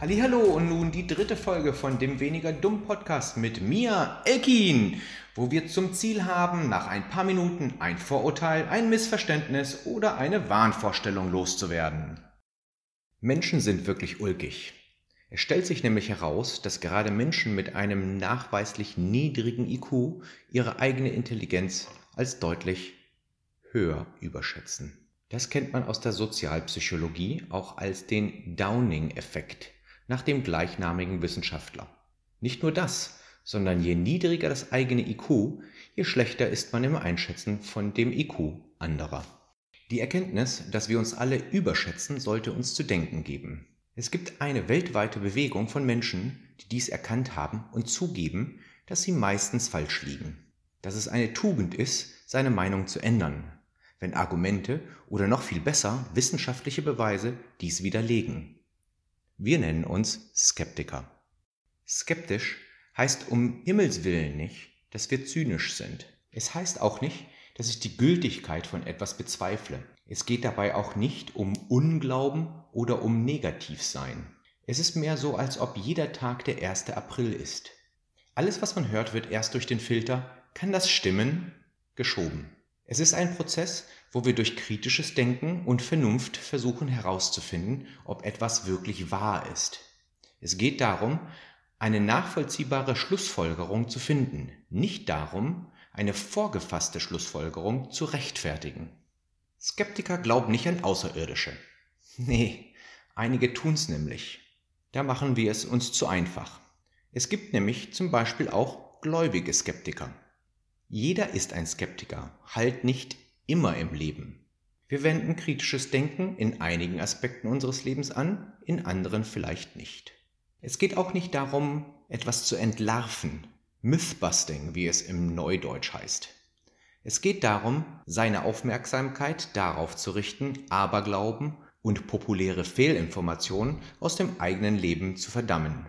Hallo und nun die dritte Folge von dem weniger dumm Podcast mit mir, Elkin, wo wir zum Ziel haben, nach ein paar Minuten ein Vorurteil, ein Missverständnis oder eine Wahnvorstellung loszuwerden. Menschen sind wirklich ulkig. Es stellt sich nämlich heraus, dass gerade Menschen mit einem nachweislich niedrigen IQ ihre eigene Intelligenz als deutlich höher überschätzen. Das kennt man aus der Sozialpsychologie auch als den Downing-Effekt nach dem gleichnamigen Wissenschaftler. Nicht nur das, sondern je niedriger das eigene IQ, je schlechter ist man im Einschätzen von dem IQ anderer. Die Erkenntnis, dass wir uns alle überschätzen, sollte uns zu denken geben. Es gibt eine weltweite Bewegung von Menschen, die dies erkannt haben und zugeben, dass sie meistens falsch liegen. Dass es eine Tugend ist, seine Meinung zu ändern, wenn Argumente oder noch viel besser wissenschaftliche Beweise dies widerlegen. Wir nennen uns Skeptiker. Skeptisch heißt um Himmels willen nicht, dass wir zynisch sind. Es heißt auch nicht, dass ich die Gültigkeit von etwas bezweifle. Es geht dabei auch nicht um Unglauben oder um Negativsein. Es ist mehr so, als ob jeder Tag der 1. April ist. Alles, was man hört, wird erst durch den Filter, kann das stimmen, geschoben. Es ist ein Prozess, wo wir durch kritisches Denken und Vernunft versuchen herauszufinden, ob etwas wirklich wahr ist. Es geht darum, eine nachvollziehbare Schlussfolgerung zu finden, nicht darum, eine vorgefasste Schlussfolgerung zu rechtfertigen. Skeptiker glauben nicht an Außerirdische. Nee, einige tun's nämlich. Da machen wir es uns zu einfach. Es gibt nämlich zum Beispiel auch gläubige Skeptiker. Jeder ist ein Skeptiker, halt nicht immer im Leben. Wir wenden kritisches Denken in einigen Aspekten unseres Lebens an, in anderen vielleicht nicht. Es geht auch nicht darum, etwas zu entlarven, Mythbusting, wie es im Neudeutsch heißt. Es geht darum, seine Aufmerksamkeit darauf zu richten, Aberglauben und populäre Fehlinformationen aus dem eigenen Leben zu verdammen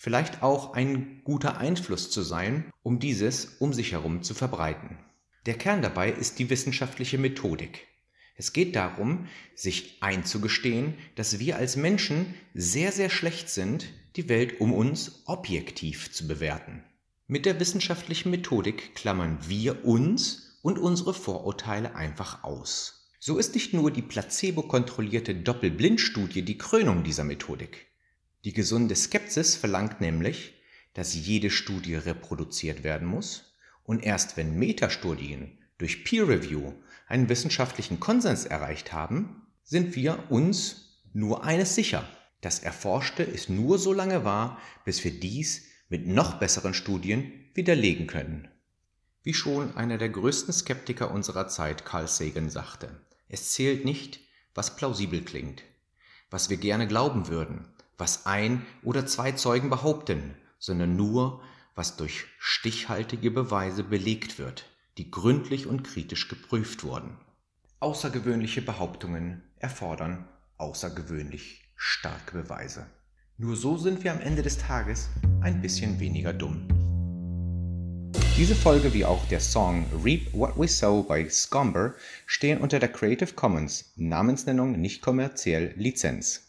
vielleicht auch ein guter Einfluss zu sein, um dieses um sich herum zu verbreiten. Der Kern dabei ist die wissenschaftliche Methodik. Es geht darum, sich einzugestehen, dass wir als Menschen sehr, sehr schlecht sind, die Welt um uns objektiv zu bewerten. Mit der wissenschaftlichen Methodik klammern wir uns und unsere Vorurteile einfach aus. So ist nicht nur die placebo-kontrollierte Doppelblindstudie die Krönung dieser Methodik. Die gesunde Skepsis verlangt nämlich, dass jede Studie reproduziert werden muss und erst wenn Metastudien durch Peer Review einen wissenschaftlichen Konsens erreicht haben, sind wir uns nur eines sicher. Das Erforschte ist nur so lange wahr, bis wir dies mit noch besseren Studien widerlegen können. Wie schon einer der größten Skeptiker unserer Zeit, Carl Sagan, sagte, es zählt nicht, was plausibel klingt, was wir gerne glauben würden, was ein oder zwei Zeugen behaupten, sondern nur, was durch stichhaltige Beweise belegt wird, die gründlich und kritisch geprüft wurden. Außergewöhnliche Behauptungen erfordern außergewöhnlich starke Beweise. Nur so sind wir am Ende des Tages ein bisschen weniger dumm. Diese Folge wie auch der Song Reap What We Sow bei Scomber stehen unter der Creative Commons Namensnennung nicht kommerziell Lizenz.